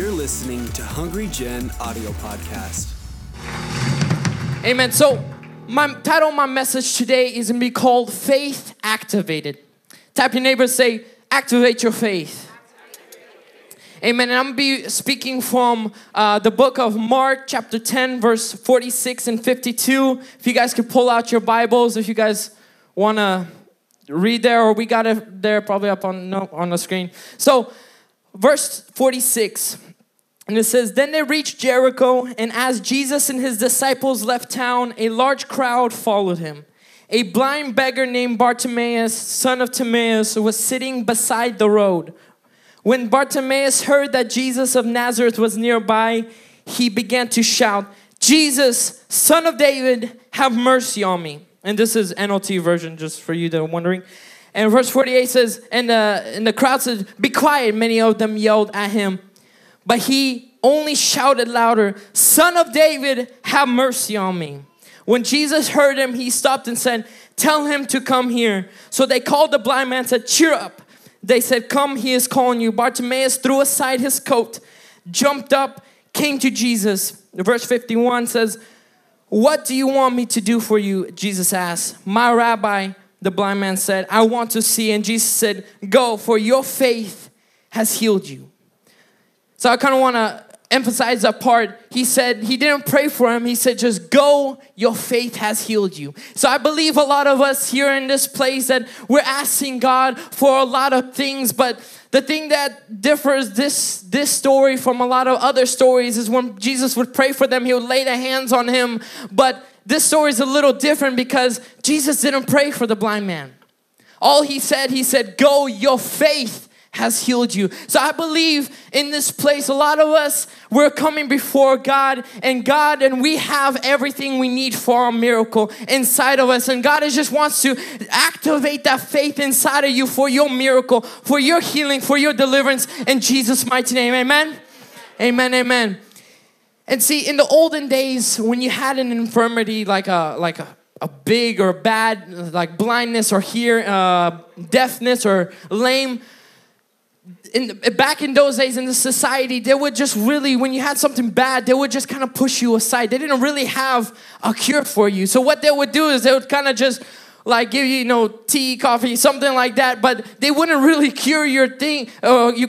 You're listening to Hungry Gen audio podcast. Amen. So, my title my message today is going to be called Faith Activated. Tap your neighbor say, Activate your faith. Amen. And I'm going to be speaking from uh, the book of Mark, chapter 10, verse 46 and 52. If you guys could pull out your Bibles, if you guys want to read there, or we got it there probably up on, no, on the screen. So, verse 46. And it says, Then they reached Jericho, and as Jesus and his disciples left town, a large crowd followed him. A blind beggar named Bartimaeus, son of Timaeus, was sitting beside the road. When Bartimaeus heard that Jesus of Nazareth was nearby, he began to shout, Jesus, son of David, have mercy on me. And this is NLT version, just for you that are wondering. And verse 48 says, and, uh, and the crowd said, Be quiet. Many of them yelled at him. But he only shouted louder, Son of David, have mercy on me. When Jesus heard him, he stopped and said, Tell him to come here. So they called the blind man and said, Cheer up. They said, Come, he is calling you. Bartimaeus threw aside his coat, jumped up, came to Jesus. Verse 51 says, What do you want me to do for you? Jesus asked. My rabbi, the blind man said, I want to see. And Jesus said, Go, for your faith has healed you. So I kind of want to emphasize that part. He said he didn't pray for him. He said, just go, your faith has healed you. So I believe a lot of us here in this place that we're asking God for a lot of things, but the thing that differs this this story from a lot of other stories is when Jesus would pray for them, he would lay the hands on him. But this story is a little different because Jesus didn't pray for the blind man. All he said, he said, Go, your faith has healed you. So I believe in this place, a lot of us, we're coming before God and God, and we have everything we need for our miracle inside of us. And God just wants to activate that faith inside of you for your miracle, for your healing, for your deliverance in Jesus' mighty name. Amen. Amen. Amen. And see, in the olden days, when you had an infirmity like a like a a big or bad like blindness or hear uh, deafness or lame in, back in those days in the society, they would just really, when you had something bad, they would just kind of push you aside. They didn't really have a cure for you. So what they would do is they would kind of just like give you, you know, tea, coffee, something like that, but they wouldn't really cure your thing, or you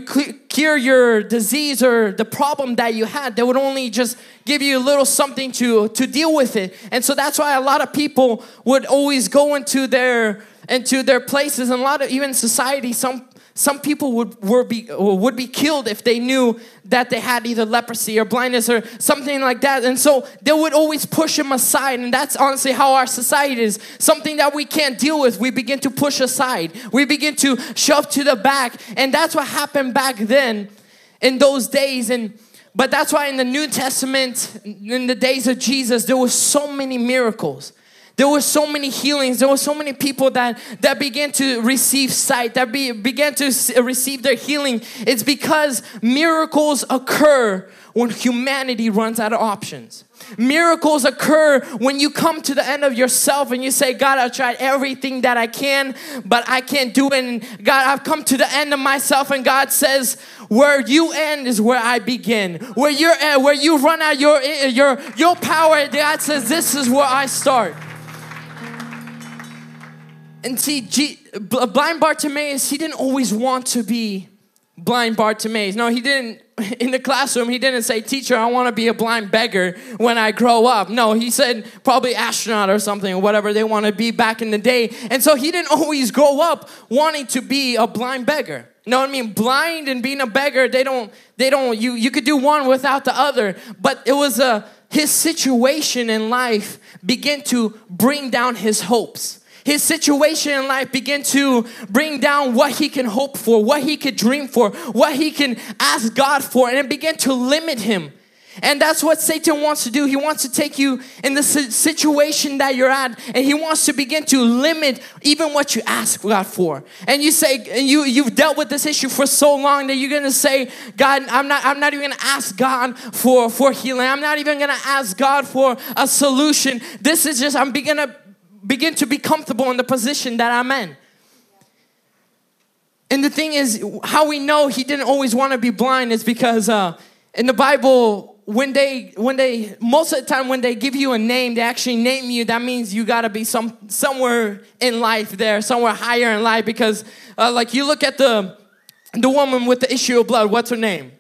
cure your disease or the problem that you had. They would only just give you a little something to to deal with it. And so that's why a lot of people would always go into their into their places and a lot of even society some some people would, were be, would be killed if they knew that they had either leprosy or blindness or something like that. And so they would always push them aside. And that's honestly how our society is. Something that we can't deal with, we begin to push aside. We begin to shove to the back. And that's what happened back then in those days. And but that's why in the New Testament, in the days of Jesus, there were so many miracles. There were so many healings. There were so many people that, that began to receive sight, that be, began to receive their healing. It's because miracles occur when humanity runs out of options. Miracles occur when you come to the end of yourself and you say, God, I've tried everything that I can, but I can't do it. And God, I've come to the end of myself. And God says, where you end is where I begin. Where you're at, where you run out your, your, your power, God says, this is where I start. And see, G- blind Bartimaeus, he didn't always want to be blind Bartimaeus. No, he didn't, in the classroom, he didn't say, Teacher, I want to be a blind beggar when I grow up. No, he said probably astronaut or something, or whatever they want to be back in the day. And so he didn't always grow up wanting to be a blind beggar. You know what I mean? Blind and being a beggar, they don't, they don't, you, you could do one without the other. But it was a, his situation in life began to bring down his hopes his situation in life began to bring down what he can hope for, what he could dream for, what he can ask God for, and it began to limit him. And that's what Satan wants to do. He wants to take you in the situation that you're at, and he wants to begin to limit even what you ask God for. And you say, you you've dealt with this issue for so long that you're gonna say, God, I'm not, I'm not even gonna ask God for for healing. I'm not even gonna ask God for a solution. This is just I'm gonna begin to be comfortable in the position that I'm in. And the thing is, how we know he didn't always want to be blind is because uh, in the Bible, when they when they most of the time when they give you a name, they actually name you. That means you got to be some somewhere in life there, somewhere higher in life. Because uh, like you look at the the woman with the issue of blood. What's her name?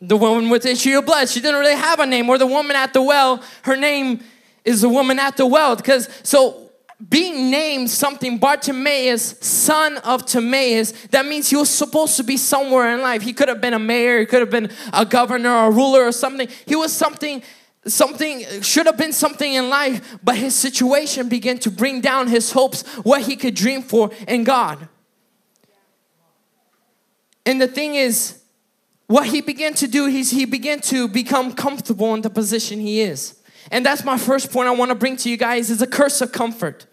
The woman with the issue of blood. She didn't really have a name. Or the woman at the well. Her name is the woman at the well. Because so being named something Bartimaeus, son of Timaeus, that means he was supposed to be somewhere in life. He could have been a mayor, he could have been a governor or a ruler or something. He was something, something, should have been something in life, but his situation began to bring down his hopes, what he could dream for in God. And the thing is, what he began to do is he began to become comfortable in the position he is. And that's my first point I want to bring to you guys is a curse of comfort.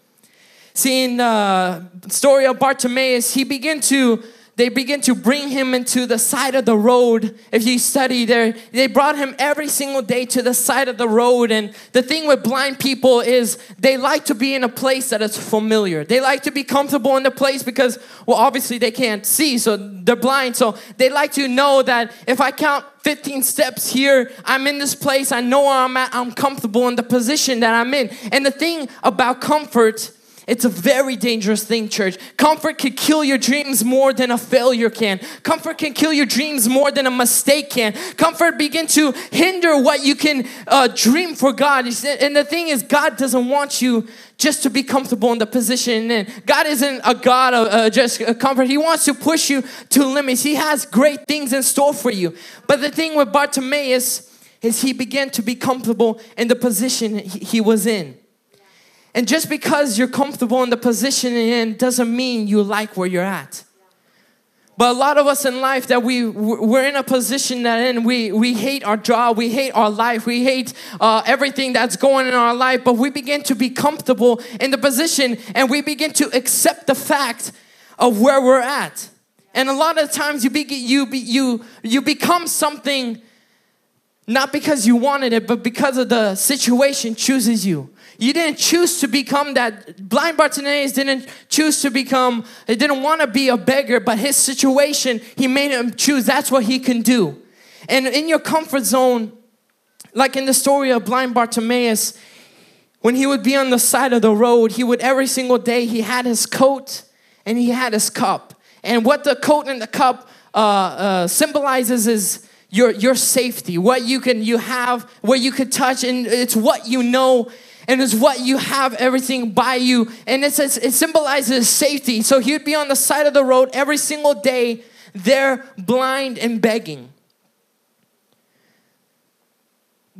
See, in the story of Bartimaeus, he began to they begin to bring him into the side of the road. If you study there, they brought him every single day to the side of the road. And the thing with blind people is they like to be in a place that is familiar. They like to be comfortable in the place because, well, obviously they can't see, so they're blind. So they like to know that if I count 15 steps here, I'm in this place, I know where I'm at, I'm comfortable in the position that I'm in. And the thing about comfort it's a very dangerous thing, church. Comfort can kill your dreams more than a failure can. Comfort can kill your dreams more than a mistake can. Comfort begin to hinder what you can uh, dream for God. And the thing is, God doesn't want you just to be comfortable in the position and God isn't a God of uh, just comfort. He wants to push you to limits. He has great things in store for you. But the thing with Bartimaeus is he began to be comfortable in the position he was in. And just because you're comfortable in the position you're in doesn't mean you like where you're at. But a lot of us in life that we we're in a position that in we we hate our job, we hate our life, we hate uh, everything that's going in our life. But we begin to be comfortable in the position, and we begin to accept the fact of where we're at. And a lot of times you be, you be, you you become something not because you wanted it, but because of the situation chooses you. You didn't choose to become that. Blind Bartimaeus didn't choose to become, he didn't want to be a beggar, but his situation, he made him choose. That's what he can do. And in your comfort zone, like in the story of blind Bartimaeus, when he would be on the side of the road, he would every single day, he had his coat and he had his cup. And what the coat and the cup uh, uh, symbolizes is your, your safety, what you can you have, what you could touch, and it's what you know and it's what you have everything by you. And it says it symbolizes safety. So he would be on the side of the road every single day there blind and begging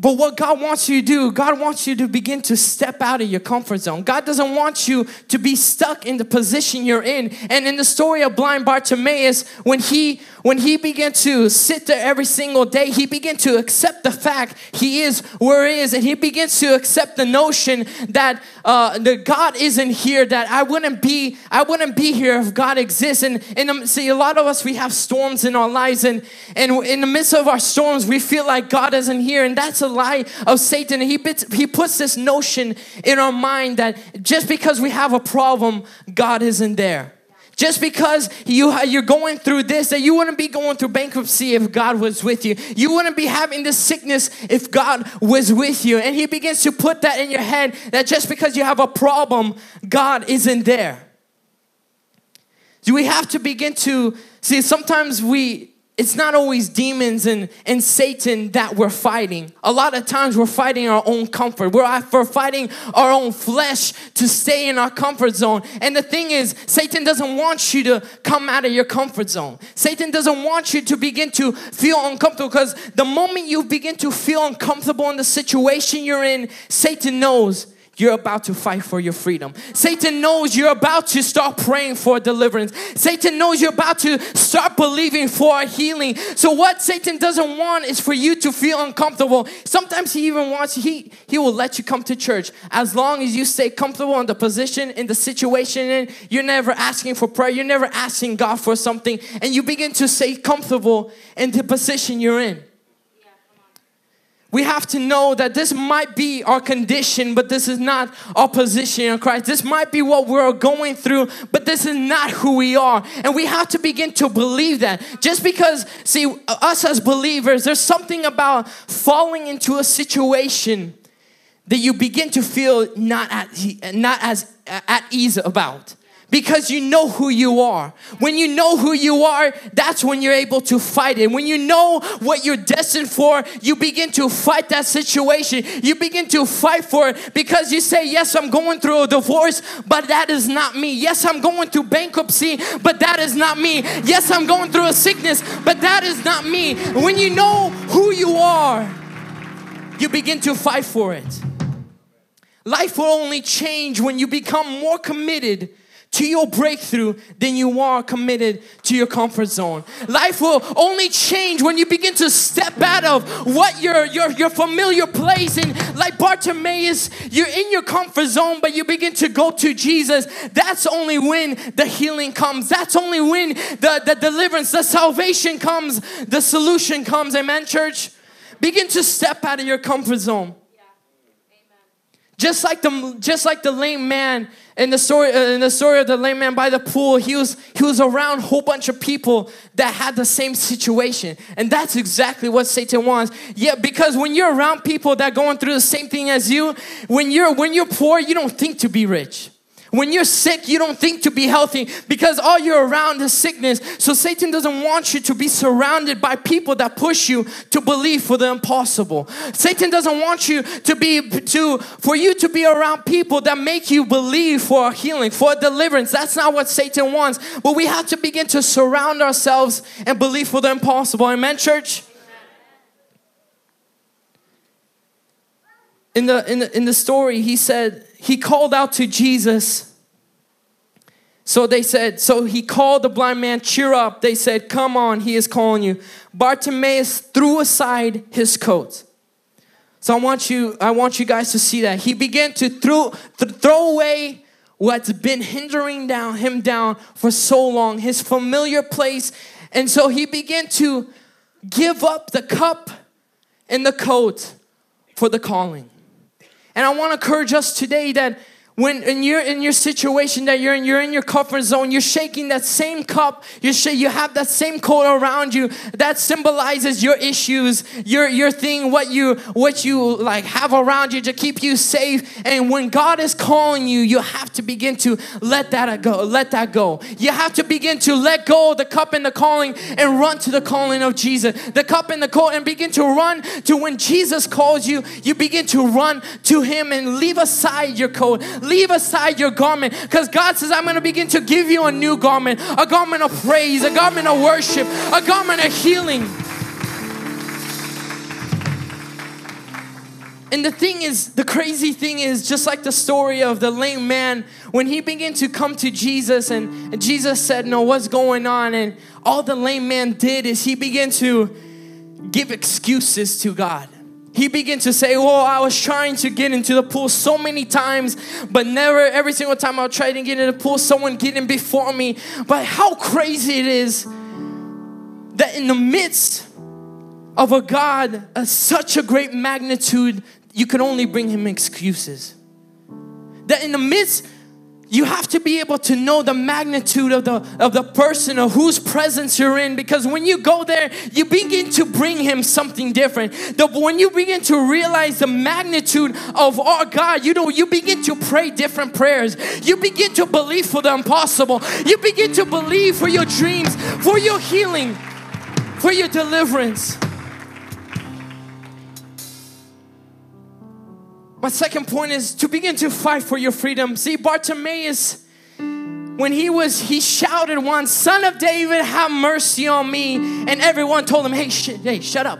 but what God wants you to do, God wants you to begin to step out of your comfort zone. God doesn't want you to be stuck in the position you're in. And in the story of blind Bartimaeus, when he when he began to sit there every single day, he began to accept the fact he is where he is, and he begins to accept the notion that uh, the God isn't here. That I wouldn't be, I wouldn't be here if God exists. And and um, see, a lot of us we have storms in our lives, and and in the midst of our storms, we feel like God isn't here, and that's a lie of Satan. He puts, he puts this notion in our mind that just because we have a problem, God isn't there. Just because you, you're going through this, that you wouldn't be going through bankruptcy if God was with you. You wouldn't be having this sickness if God was with you. And He begins to put that in your head that just because you have a problem, God isn't there. Do we have to begin to see? Sometimes we it's not always demons and, and Satan that we're fighting. A lot of times we're fighting our own comfort. We're, uh, we're fighting our own flesh to stay in our comfort zone. And the thing is, Satan doesn't want you to come out of your comfort zone. Satan doesn't want you to begin to feel uncomfortable because the moment you begin to feel uncomfortable in the situation you're in, Satan knows you're about to fight for your freedom. Satan knows you're about to start praying for deliverance. Satan knows you're about to start believing for healing. So what Satan doesn't want is for you to feel uncomfortable. Sometimes he even wants he he will let you come to church as long as you stay comfortable in the position in the situation and you're never asking for prayer. You're never asking God for something and you begin to stay comfortable in the position you're in. We have to know that this might be our condition, but this is not our position in Christ. This might be what we're going through, but this is not who we are. And we have to begin to believe that. Just because, see, us as believers, there's something about falling into a situation that you begin to feel not at, not as at ease about because you know who you are. When you know who you are, that's when you're able to fight it. When you know what you're destined for, you begin to fight that situation. You begin to fight for it because you say, Yes, I'm going through a divorce, but that is not me. Yes, I'm going through bankruptcy, but that is not me. Yes, I'm going through a sickness, but that is not me. When you know who you are, you begin to fight for it. Life will only change when you become more committed to your breakthrough than you are committed to your comfort zone. Life will only change when you begin to step out of what your your, your familiar place and like Bartimaeus, you're in your comfort zone, but you begin to go to Jesus. That's only when the healing comes. That's only when the, the deliverance, the salvation comes, the solution comes. Amen, church. Begin to step out of your comfort zone. Just like the just like the lame man in the story uh, in the story of the lame man by the pool, he was he was around a whole bunch of people that had the same situation, and that's exactly what Satan wants. Yeah, because when you're around people that going through the same thing as you, when you're when you're poor, you don't think to be rich. When you're sick, you don't think to be healthy because all you're around is sickness. So Satan doesn't want you to be surrounded by people that push you to believe for the impossible. Satan doesn't want you to be to for you to be around people that make you believe for a healing, for a deliverance. That's not what Satan wants. But we have to begin to surround ourselves and believe for the impossible. Amen, church. In the, in the in the story, he said he called out to Jesus. So they said, so he called the blind man, cheer up. They said, come on, he is calling you. Bartimaeus threw aside his coat. So I want you, I want you guys to see that. He began to throw, th- throw away what's been hindering down him down for so long, his familiar place. And so he began to give up the cup and the coat for the calling. And I want to encourage us today that when you're in your situation that you're in, you're in your comfort zone, you're shaking that same cup, you sh- you have that same coat around you that symbolizes your issues, your your thing, what you what you like have around you to keep you safe. And when God is calling you, you have to begin to let that go, let that go. You have to begin to let go the cup and the calling and run to the calling of Jesus. The cup and the coat and begin to run to when Jesus calls you, you begin to run to him and leave aside your coat leave aside your garment because God says, I'm going to begin to give you a new garment, a garment of praise, a garment of worship, a garment of healing. And the thing is, the crazy thing is, just like the story of the lame man, when he began to come to Jesus and, and Jesus said, No, what's going on? And all the lame man did is he began to give excuses to God. He began to say, Oh, I was trying to get into the pool so many times, but never, every single time I tried to get in the pool, someone getting before me. But how crazy it is that in the midst of a God of such a great magnitude, you can only bring him excuses. That in the midst you have to be able to know the magnitude of the of the person of whose presence you're in because when you go there you begin to bring him something different. The, when you begin to realize the magnitude of our god you know you begin to pray different prayers. You begin to believe for the impossible. You begin to believe for your dreams for your healing for your deliverance My second point is to begin to fight for your freedom. See, Bartimaeus, when he was, he shouted once, Son of David, have mercy on me. And everyone told him, Hey, sh- hey, shut up.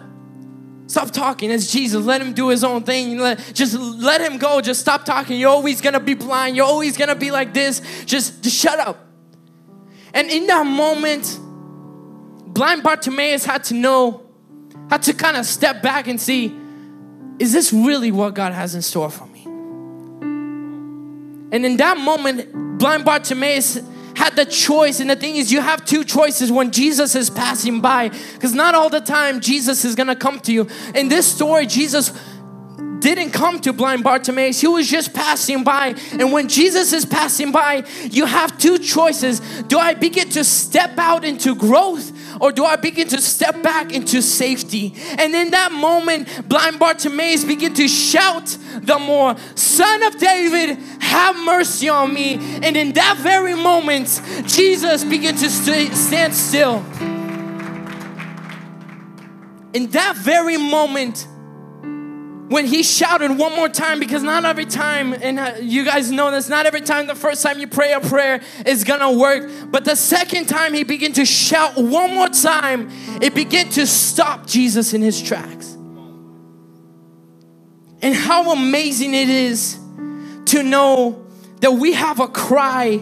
Stop talking. It's Jesus. Let him do his own thing. Let, just let him go. Just stop talking. You're always gonna be blind. You're always gonna be like this. Just, just shut up. And in that moment, blind Bartimaeus had to know, had to kind of step back and see, is this really what God has in store for me? And in that moment, blind Bartimaeus had the choice. And the thing is, you have two choices when Jesus is passing by, because not all the time Jesus is gonna come to you. In this story, Jesus didn't come to blind Bartimaeus. He was just passing by. And when Jesus is passing by, you have two choices. Do I begin to step out into growth or do I begin to step back into safety? And in that moment, blind Bartimaeus begin to shout the more, Son of David, have mercy on me. And in that very moment, Jesus began to st- stand still. In that very moment, when he shouted one more time, because not every time, and uh, you guys know this, not every time the first time you pray a prayer is gonna work, but the second time he began to shout one more time, it began to stop Jesus in his tracks. And how amazing it is to know that we have a cry,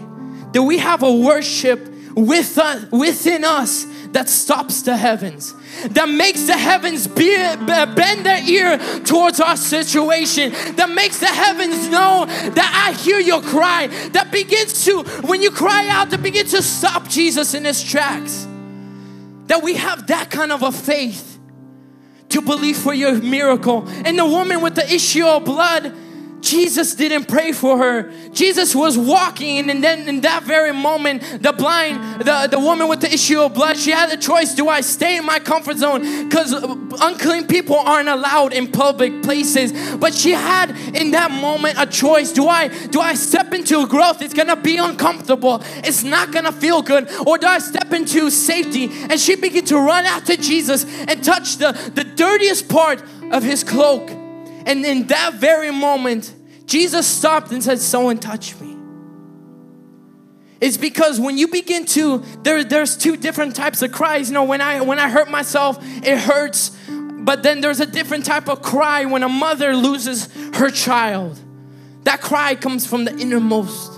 that we have a worship with us, within us that stops the heavens that makes the heavens be, bend their ear towards our situation, that makes the heavens know that I hear your cry, that begins to, when you cry out, that begins to stop Jesus in his tracks. That we have that kind of a faith to believe for your miracle. And the woman with the issue of blood, Jesus didn't pray for her. Jesus was walking, and then in that very moment, the blind, the, the woman with the issue of blood, she had a choice do I stay in my comfort zone? Because unclean people aren't allowed in public places. But she had in that moment a choice do I do I step into growth? It's gonna be uncomfortable, it's not gonna feel good, or do I step into safety? And she began to run after Jesus and touch the, the dirtiest part of his cloak. And in that very moment, Jesus stopped and said, Someone touch me. It's because when you begin to, there, there's two different types of cries. You know, when I when I hurt myself, it hurts. But then there's a different type of cry when a mother loses her child. That cry comes from the innermost.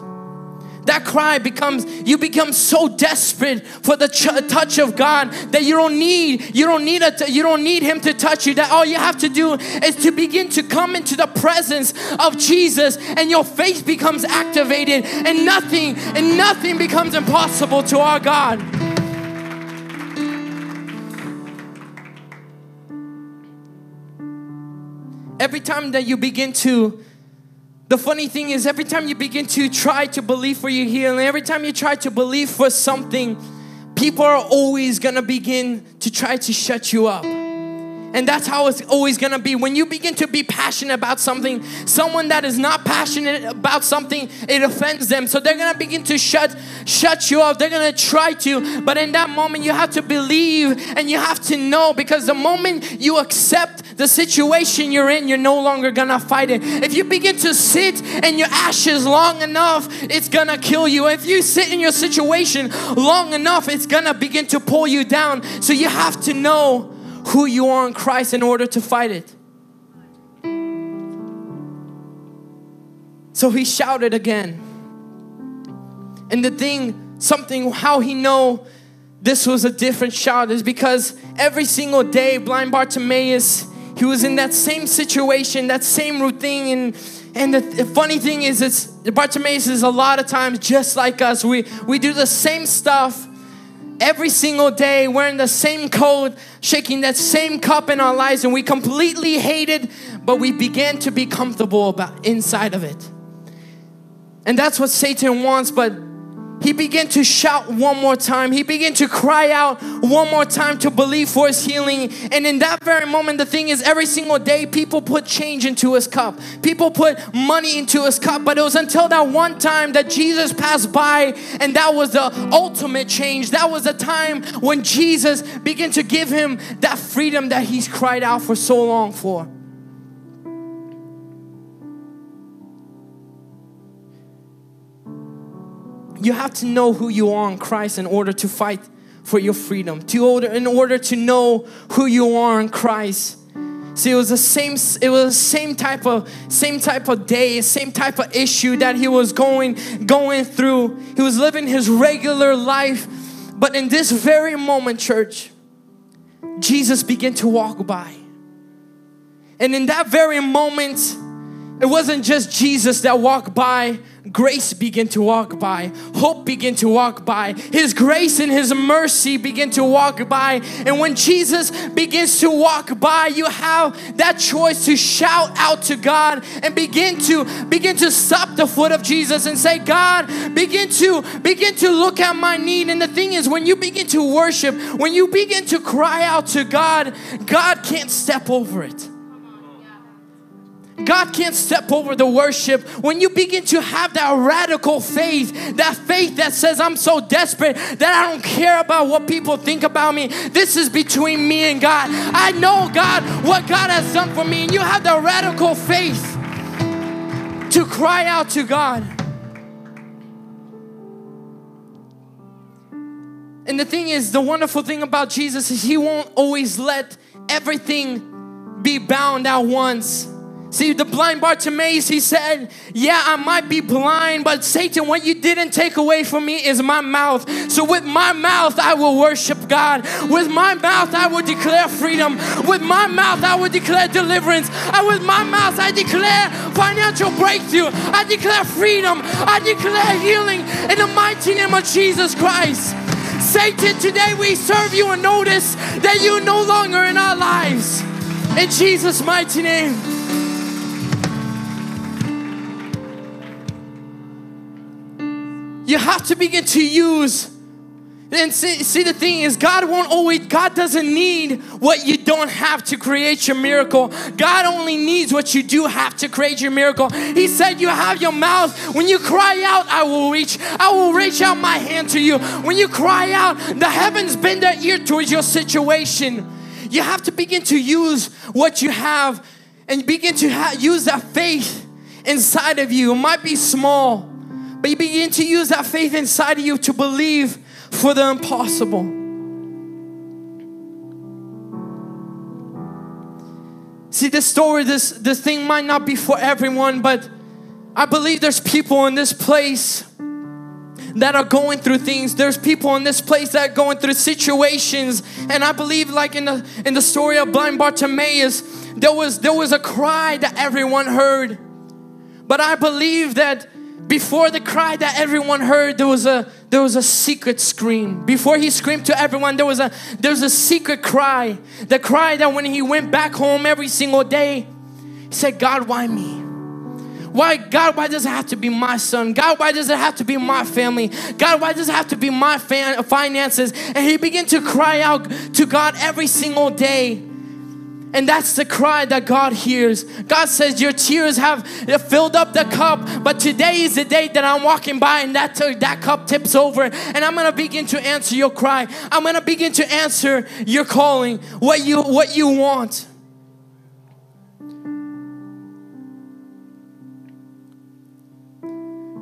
That cry becomes, you become so desperate for the ch- touch of God that you don't need, you don't need a, t- you don't need Him to touch you. That all you have to do is to begin to come into the presence of Jesus, and your faith becomes activated, and nothing, and nothing becomes impossible to our God. Every time that you begin to the funny thing is, every time you begin to try to believe for your healing, every time you try to believe for something, people are always gonna begin to try to shut you up. And that's how it's always gonna be. When you begin to be passionate about something, someone that is not passionate about something, it offends them. So they're gonna begin to shut shut you off. They're gonna try to, but in that moment you have to believe and you have to know because the moment you accept the situation you're in, you're no longer gonna fight it. If you begin to sit in your ashes long enough, it's gonna kill you. If you sit in your situation long enough, it's gonna begin to pull you down. So you have to know who you are in Christ in order to fight it. So he shouted again. And the thing, something, how he know this was a different shout is because every single day, blind Bartimaeus, he was in that same situation, that same routine, and and the, the, funny thing is, it's Bartimaeus is a lot of times just like us. We we do the same stuff, every single day wearing the same coat, shaking that same cup in our lives, and we completely hate it, but we began to be comfortable about inside of it. And that's what Satan wants, but he began to shout one more time. He began to cry out one more time to believe for his healing. And in that very moment, the thing is, every single day, people put change into his cup. People put money into his cup. But it was until that one time that Jesus passed by, and that was the ultimate change. That was the time when Jesus began to give him that freedom that he's cried out for so long for. You have to know who you are in Christ in order to fight for your freedom. To order, in order to know who you are in Christ. See, it was the same. It was the same type of same type of day, same type of issue that he was going going through. He was living his regular life, but in this very moment, church, Jesus began to walk by, and in that very moment, it wasn't just Jesus that walked by, grace began to walk by, hope began to walk by, His grace and His mercy begin to walk by. And when Jesus begins to walk by, you have that choice to shout out to God and begin to begin to stop the foot of Jesus and say, God, begin to begin to look at my need. And the thing is, when you begin to worship, when you begin to cry out to God, God can't step over it. God can't step over the worship. When you begin to have that radical faith, that faith that says, I'm so desperate that I don't care about what people think about me. This is between me and God. I know, God, what God has done for me. And you have the radical faith to cry out to God. And the thing is, the wonderful thing about Jesus is He won't always let everything be bound at once. See, the blind Bartimaeus, he said, Yeah, I might be blind, but Satan, what you didn't take away from me is my mouth. So with my mouth, I will worship God. With my mouth, I will declare freedom. With my mouth, I will declare deliverance. And with my mouth, I declare financial breakthrough. I declare freedom. I declare healing in the mighty name of Jesus Christ. Satan, today we serve you and notice that you're no longer in our lives. In Jesus' mighty name. You have to begin to use. And see, see, the thing is, God won't always, God doesn't need what you don't have to create your miracle. God only needs what you do have to create your miracle. He said, You have your mouth. When you cry out, I will reach. I will reach out my hand to you. When you cry out, the heavens bend their ear towards your situation. You have to begin to use what you have and begin to ha- use that faith inside of you. It might be small. But you begin to use that faith inside of you to believe for the impossible. See, this story, this, this thing might not be for everyone, but I believe there's people in this place that are going through things. There's people in this place that are going through situations. And I believe, like in the in the story of blind Bartimaeus, there was there was a cry that everyone heard. But I believe that before the cry that everyone heard there was a there was a secret scream. Before he screamed to everyone there was a there was a secret cry. The cry that when he went back home every single day he said god why me? Why god why does it have to be my son? God why does it have to be my family? God why does it have to be my finances? And he began to cry out to god every single day and that's the cry that God hears. God says, Your tears have filled up the cup, but today is the day that I'm walking by and that, that cup tips over. And I'm gonna begin to answer your cry. I'm gonna begin to answer your calling, what you, what you want.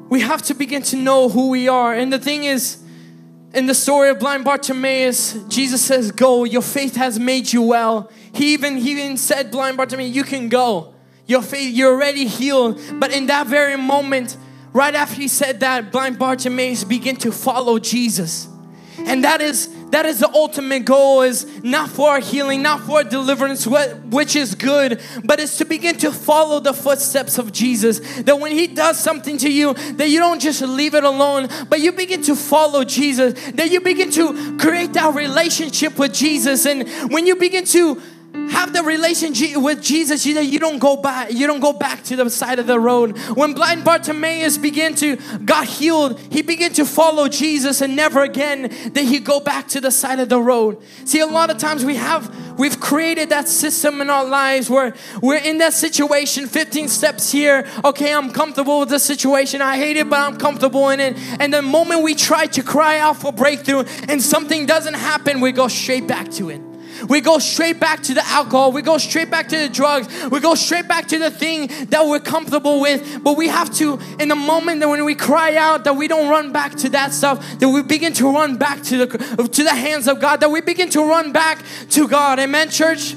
We have to begin to know who we are. And the thing is, in the story of blind Bartimaeus, Jesus says, Go, your faith has made you well. He even, he even said, Blind Bartimaeus, you can go. Your faith, you're already healed. But in that very moment, right after he said that, blind Bartimaeus began to follow Jesus. And that is that is the ultimate goal is not for healing, not for deliverance, which is good, but it's to begin to follow the footsteps of Jesus. That when he does something to you, that you don't just leave it alone, but you begin to follow Jesus. That you begin to create that relationship with Jesus. And when you begin to have the relationship with Jesus, you, know, you don't go back, you don't go back to the side of the road. When blind Bartimaeus began to got healed, he began to follow Jesus and never again did he go back to the side of the road. See, a lot of times we have we've created that system in our lives where we're in that situation, 15 steps here. Okay, I'm comfortable with the situation. I hate it, but I'm comfortable in it. And the moment we try to cry out for breakthrough and something doesn't happen, we go straight back to it. We go straight back to the alcohol. We go straight back to the drugs. We go straight back to the thing that we're comfortable with. But we have to, in the moment that when we cry out, that we don't run back to that stuff, that we begin to run back to the to the hands of God, that we begin to run back to God. Amen, church.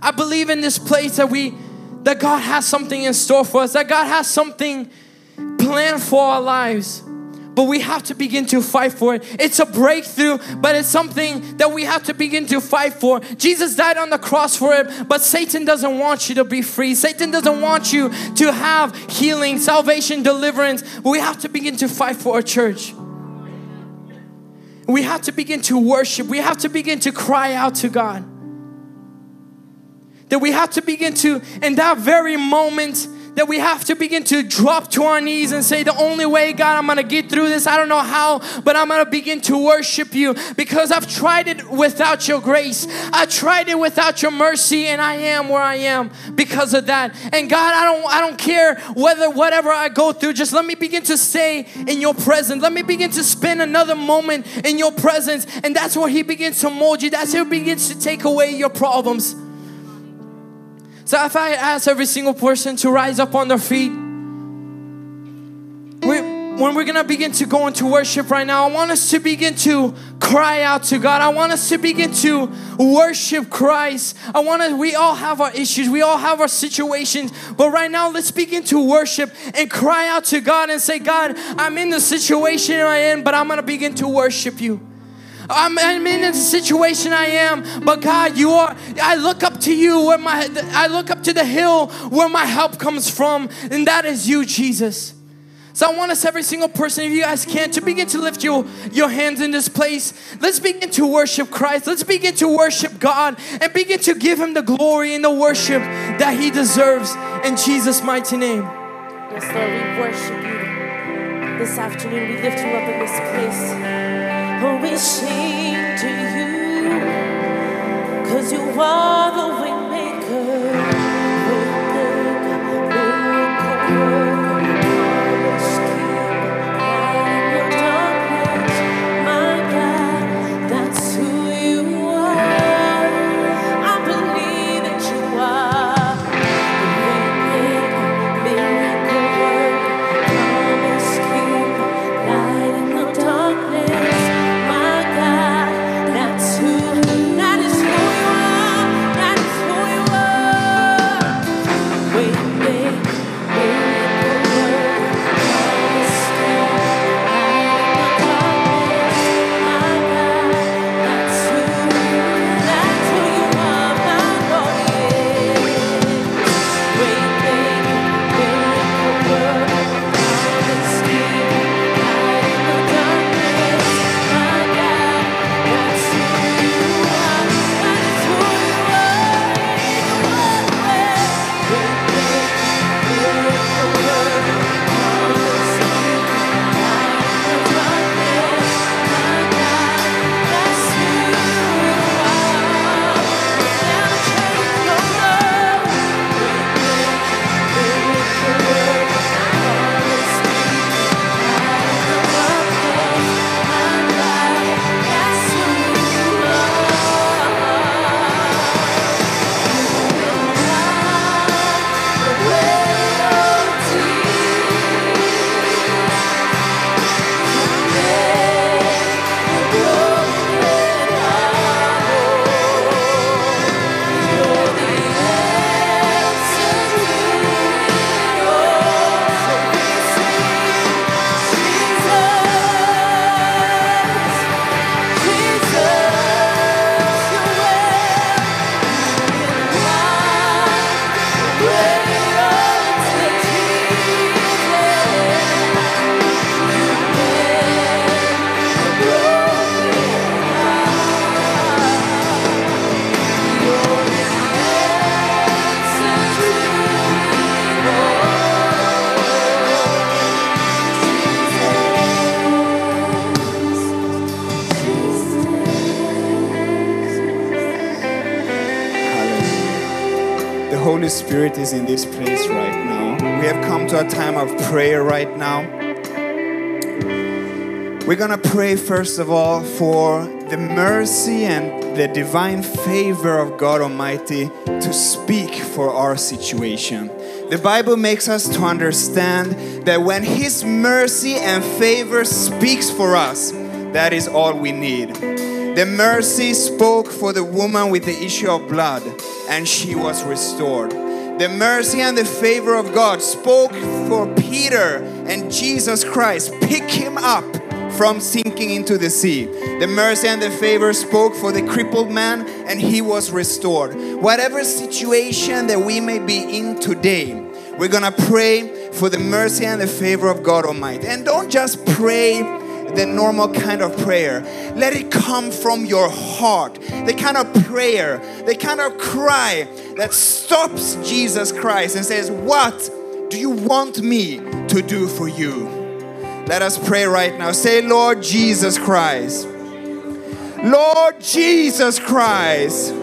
I believe in this place that we that God has something in store for us, that God has something planned for our lives. But we have to begin to fight for it. It's a breakthrough, but it's something that we have to begin to fight for. Jesus died on the cross for it, but Satan doesn't want you to be free. Satan doesn't want you to have healing, salvation, deliverance. We have to begin to fight for a church. We have to begin to worship. We have to begin to cry out to God. That we have to begin to, in that very moment, that we have to begin to drop to our knees and say, The only way, God, I'm gonna get through this. I don't know how, but I'm gonna begin to worship you because I've tried it without your grace. I tried it without your mercy, and I am where I am because of that. And God, I don't I don't care whether whatever I go through, just let me begin to stay in your presence. Let me begin to spend another moment in your presence. And that's where He begins to mold you. That's where He begins to take away your problems. So if I ask every single person to rise up on their feet, we, when we're gonna begin to go into worship right now, I want us to begin to cry out to God. I want us to begin to worship Christ. I want to, we all have our issues, we all have our situations, but right now let's begin to worship and cry out to God and say, God, I'm in the situation I'm but I'm gonna begin to worship you. I'm, I'm in a situation I am, but God, you are. I look up to you where my I look up to the hill where my help comes from, and that is you, Jesus. So I want us, every single person, if you guys can, to begin to lift your, your hands in this place. Let's begin to worship Christ. Let's begin to worship God and begin to give Him the glory and the worship that He deserves in Jesus' mighty name. Yes, Lord, we worship you this afternoon. We lift you up in this place. We sing to you, cause you are the Spirit is in this place right now. We have come to a time of prayer right now. We're gonna pray first of all for the mercy and the divine favor of God Almighty to speak for our situation. The Bible makes us to understand that when His mercy and favor speaks for us, that is all we need. The mercy spoke for the woman with the issue of blood, and she was restored. the mercy and the favor of God spoke for Peter and Jesus Christ. Pick him up from sinking into the sea. The mercy and the favor spoke for the crippled man, and he was restored. Whatever situation that we may be in today, we're gonna pray for the mercy and the favor of God Almighty. And don't just pray the normal kind of prayer. Let it come from your heart. The kind of prayer, the kind of cry that stops Jesus Christ and says, What do you want me to do for you? Let us pray right now. Say, Lord Jesus Christ. Lord Jesus Christ.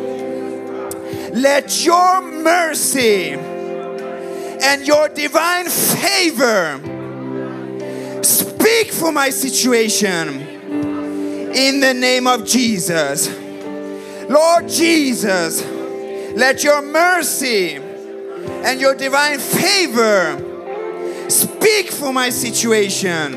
Let your mercy and your divine favor speak for my situation in the name of Jesus. Lord Jesus, let your mercy and your divine favor speak for my situation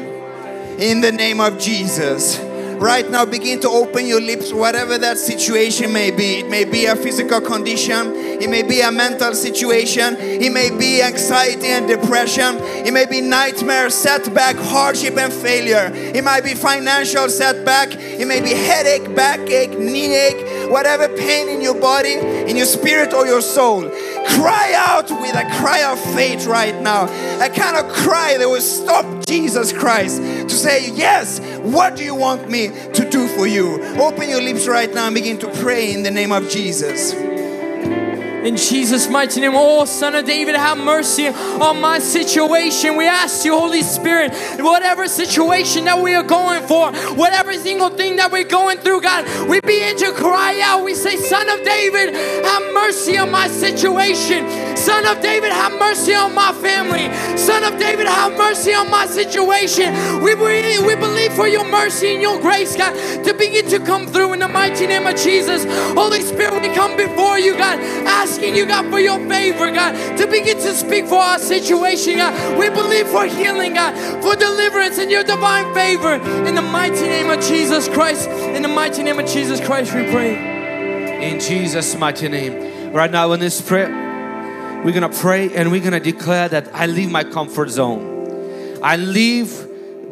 in the name of Jesus. Right now, begin to open your lips, whatever that situation may be. It may be a physical condition, it may be a mental situation, it may be anxiety and depression, it may be nightmare, setback, hardship, and failure. It might be financial setback, it may be headache, backache, knee ache, whatever pain in your body, in your spirit, or your soul. Cry out with a cry of faith right now. A kind of cry that will stop Jesus Christ to say, Yes, what do you want me to do for you? Open your lips right now and begin to pray in the name of Jesus. In Jesus' mighty name, oh Son of David, have mercy on my situation. We ask you, Holy Spirit, whatever situation that we are going for, whatever single thing that we're going through, God, we begin to cry out. We say, Son of David, have mercy on my situation. Son of David, have mercy on my family. Son of David, have mercy on my situation. We, we, we believe for your mercy and your grace, God, to begin to come through in the mighty name of Jesus. Holy Spirit, we come before you, God, asking you, God, for your favor, God, to begin to speak for our situation, God. We believe for healing, God, for deliverance and your divine favor. In the mighty name of Jesus Christ, in the mighty name of Jesus Christ, we pray. in Jesus' mighty name. Right now, in this prayer, we're gonna pray and we're gonna declare that I leave my comfort zone. I leave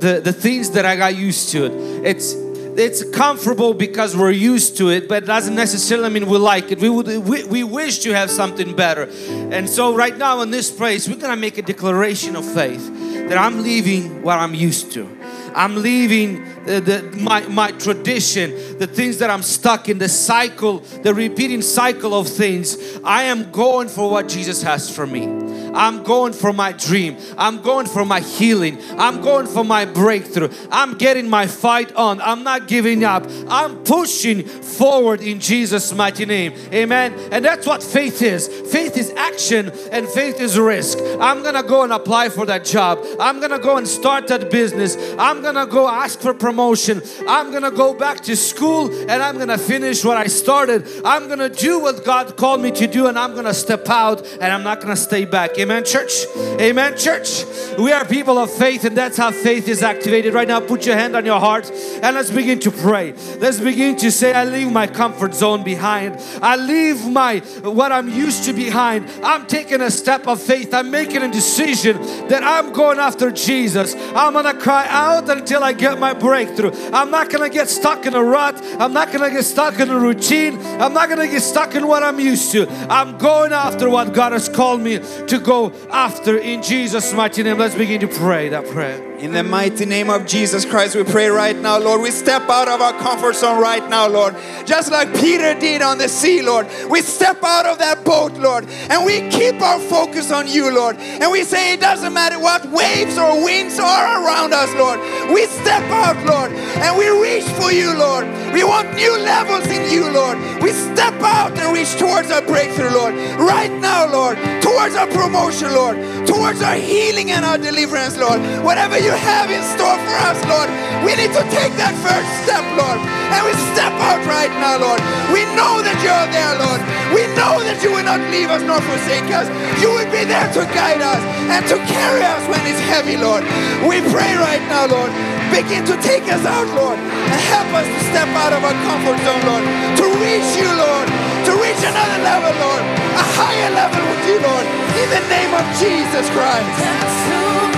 the, the things that I got used to. It's it's comfortable because we're used to it, but it doesn't necessarily mean we like it. We would we, we wish to have something better. And so right now in this place, we're gonna make a declaration of faith that I'm leaving what I'm used to. I'm leaving the, the, my, my tradition, the things that I'm stuck in, the cycle, the repeating cycle of things. I am going for what Jesus has for me. I'm going for my dream. I'm going for my healing. I'm going for my breakthrough. I'm getting my fight on. I'm not giving up. I'm pushing forward in Jesus' mighty name. Amen. And that's what faith is. Faith is action and faith is risk. I'm gonna go and apply for that job. I'm gonna go and start that business. I'm gonna go ask for promotion. I'm gonna go back to school and I'm gonna finish what I started. I'm gonna do what God called me to do and I'm gonna step out and I'm not gonna stay back. Amen, church. Amen, church. We are people of faith and that's how faith is activated. Right now, put your hand on your heart and let's begin to pray. Let's begin to say, I leave my comfort zone behind. I leave my what I'm used to behind. I'm taking a step of faith. I'm making a decision that I'm going after Jesus. I'm gonna cry out until I get my breakthrough. I'm not gonna get stuck in a rut. I'm not gonna get stuck in a routine. I'm not gonna get stuck in what I'm used to. I'm going after what God has called me to go after in Jesus' mighty name. Let's begin to pray that prayer. In the mighty name of Jesus Christ, we pray right now, Lord. We step out of our comfort zone right now, Lord. Just like Peter did on the sea, Lord. We step out of that boat, Lord, and we keep our focus on you, Lord. And we say, it doesn't matter what waves or winds are around us, Lord. We step out, Lord, and we reach for you, Lord. We want new levels in you, Lord. We step out and reach towards our breakthrough, Lord. Right now, Lord, towards our promotion, Lord, towards our healing and our deliverance, Lord. Whatever you have in store for us, Lord, we need to take that first step, Lord. And we step out right now, Lord. We know that you're there, Lord. We know that you will not leave us nor forsake us. You will be there to guide us and to carry us when it's heavy, Lord. We pray right now, Lord. Begin to take us out, Lord, and help us to step out of our comfort zone, Lord, to reach you, Lord, to reach another level, Lord, a higher level with you, you, Lord, in the name of Jesus Christ.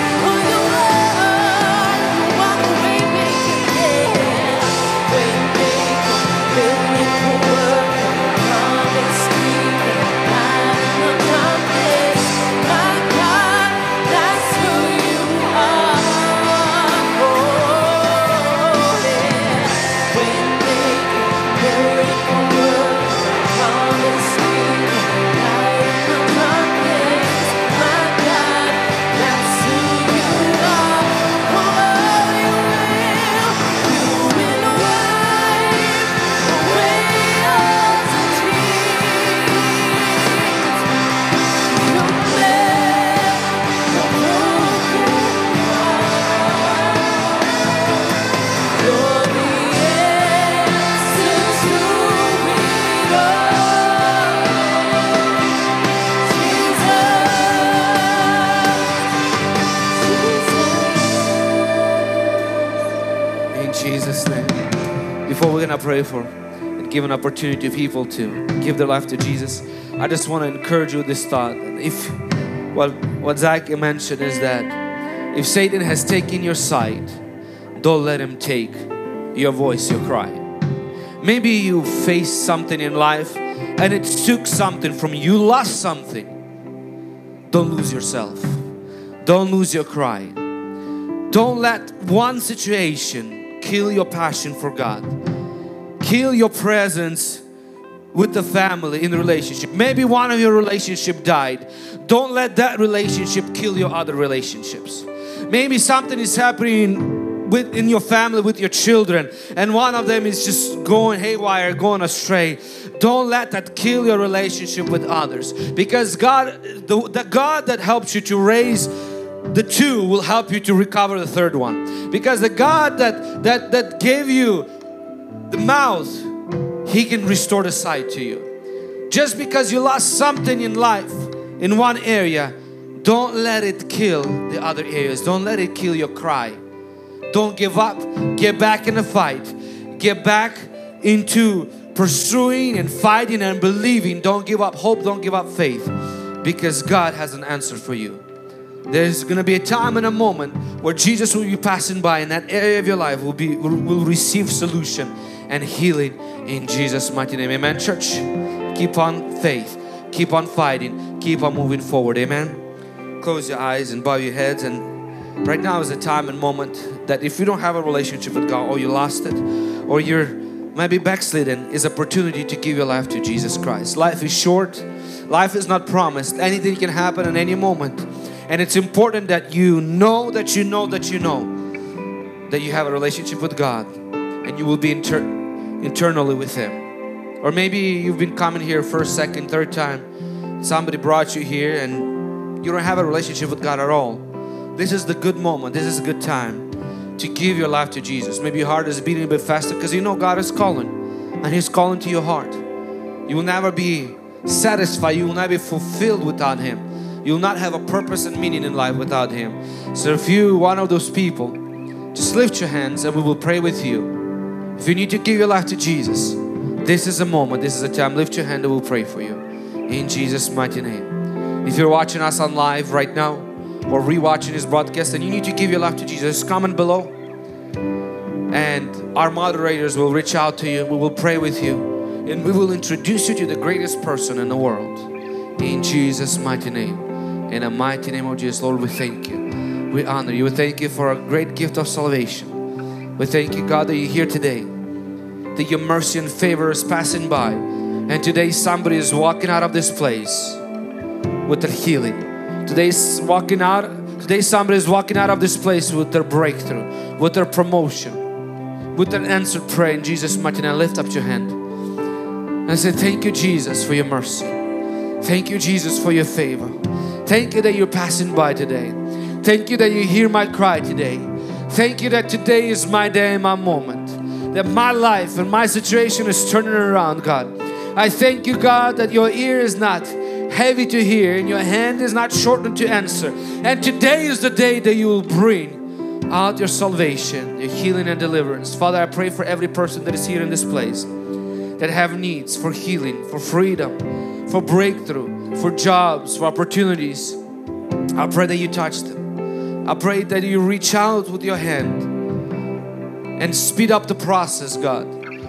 Before we're gonna pray for and give an opportunity to people to give their life to Jesus, I just want to encourage you with this thought. If well, what Zach mentioned is that if Satan has taken your sight, don't let him take your voice, your cry. Maybe you faced something in life and it took something from you lost something. Don't lose yourself. Don't lose your cry. Don't let one situation kill your passion for God. Kill your presence with the family in the relationship. Maybe one of your relationship died. Don't let that relationship kill your other relationships. Maybe something is happening with in your family with your children and one of them is just going haywire, going astray. Don't let that kill your relationship with others because God the, the God that helps you to raise the two will help you to recover the third one. Because the God that that that gave you the mouth he can restore the sight to you. Just because you lost something in life in one area don't let it kill the other areas. Don't let it kill your cry. Don't give up. Get back in the fight. Get back into pursuing and fighting and believing. Don't give up hope. Don't give up faith. Because God has an answer for you there's going to be a time and a moment where Jesus will be passing by and that area of your life will be will, receive solution and healing in Jesus mighty name. Amen church. Keep on faith. Keep on fighting. Keep on moving forward. Amen. Close your eyes and bow your heads. And right now is a time and moment that if you don't have a relationship with God or you lost it or you're maybe backslidden is opportunity to give your life to Jesus Christ. Life is short. Life is not promised. Anything can happen at any moment and it's important that you know that you know that you know that you have a relationship with God and you will be inter internally with Him. Or maybe you've been coming here first, second, third time. Somebody brought you here and you don't have a relationship with God at all. This is the good moment. This is a good time to give your life to Jesus. Maybe your heart is beating a bit faster because you know God is calling and He's calling to your heart. You will never be satisfied. You will never be fulfilled without Him. You will not have a purpose and meaning in life without Him. So if you one of those people, just lift your hands and we will pray with you. If you need to give your life to Jesus, this is a moment, this is a time. Lift your hand and we'll pray for you. In Jesus' mighty name. If you're watching us on live right now or rewatching this broadcast and you need to give your life to Jesus, comment below. And our moderators will reach out to you. We will pray with you. And we will introduce you to the greatest person in the world. In Jesus' mighty name. In the mighty name of Jesus, Lord, we thank you. We honor you. We thank you for a great gift of salvation. We thank you, God, that you're here today. That your mercy and favor is passing by. And today somebody is walking out of this place with their healing. Today's walking out, today somebody is walking out of this place with their breakthrough, with their promotion, with their answered prayer in Jesus' mighty name. Lift up your hand and say, Thank you, Jesus, for your mercy. Thank you, Jesus, for your favor. Thank you that you're passing by today. Thank you that you hear my cry today. Thank you that today is my day and my moment. That my life and my situation is turning around, God. I thank you, God, that your ear is not heavy to hear and your hand is not shortened to answer. And today is the day that you will bring out your salvation, your healing and deliverance. Father, I pray for every person that is here in this place that have needs for healing, for freedom, for breakthrough, for jobs, for opportunities. I pray that you touch them. I pray that you reach out with your hand and speed up the process, God.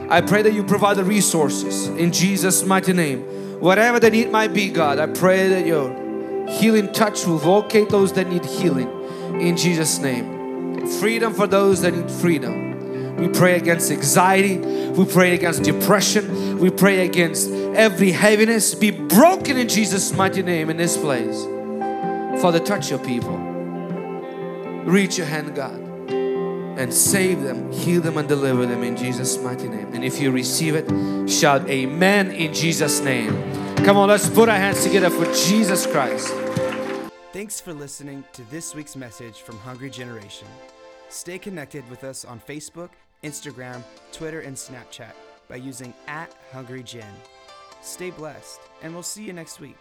I pray that you provide the resources in Jesus' mighty name. Whatever the need might be, God, I pray that your healing touch will locate those that need healing in Jesus' name. Freedom for those that need freedom. We pray against anxiety. We pray against depression. We pray against every heaviness. Be broken in Jesus' mighty name in this place. Father, touch your people. Reach your hand, God, and save them, heal them, and deliver them in Jesus' mighty name. And if you receive it, shout Amen in Jesus' name. Come on, let's put our hands together for Jesus Christ. Thanks for listening to this week's message from Hungry Generation. Stay connected with us on Facebook, Instagram, Twitter, and Snapchat by using at Hungry Gen. Stay blessed, and we'll see you next week.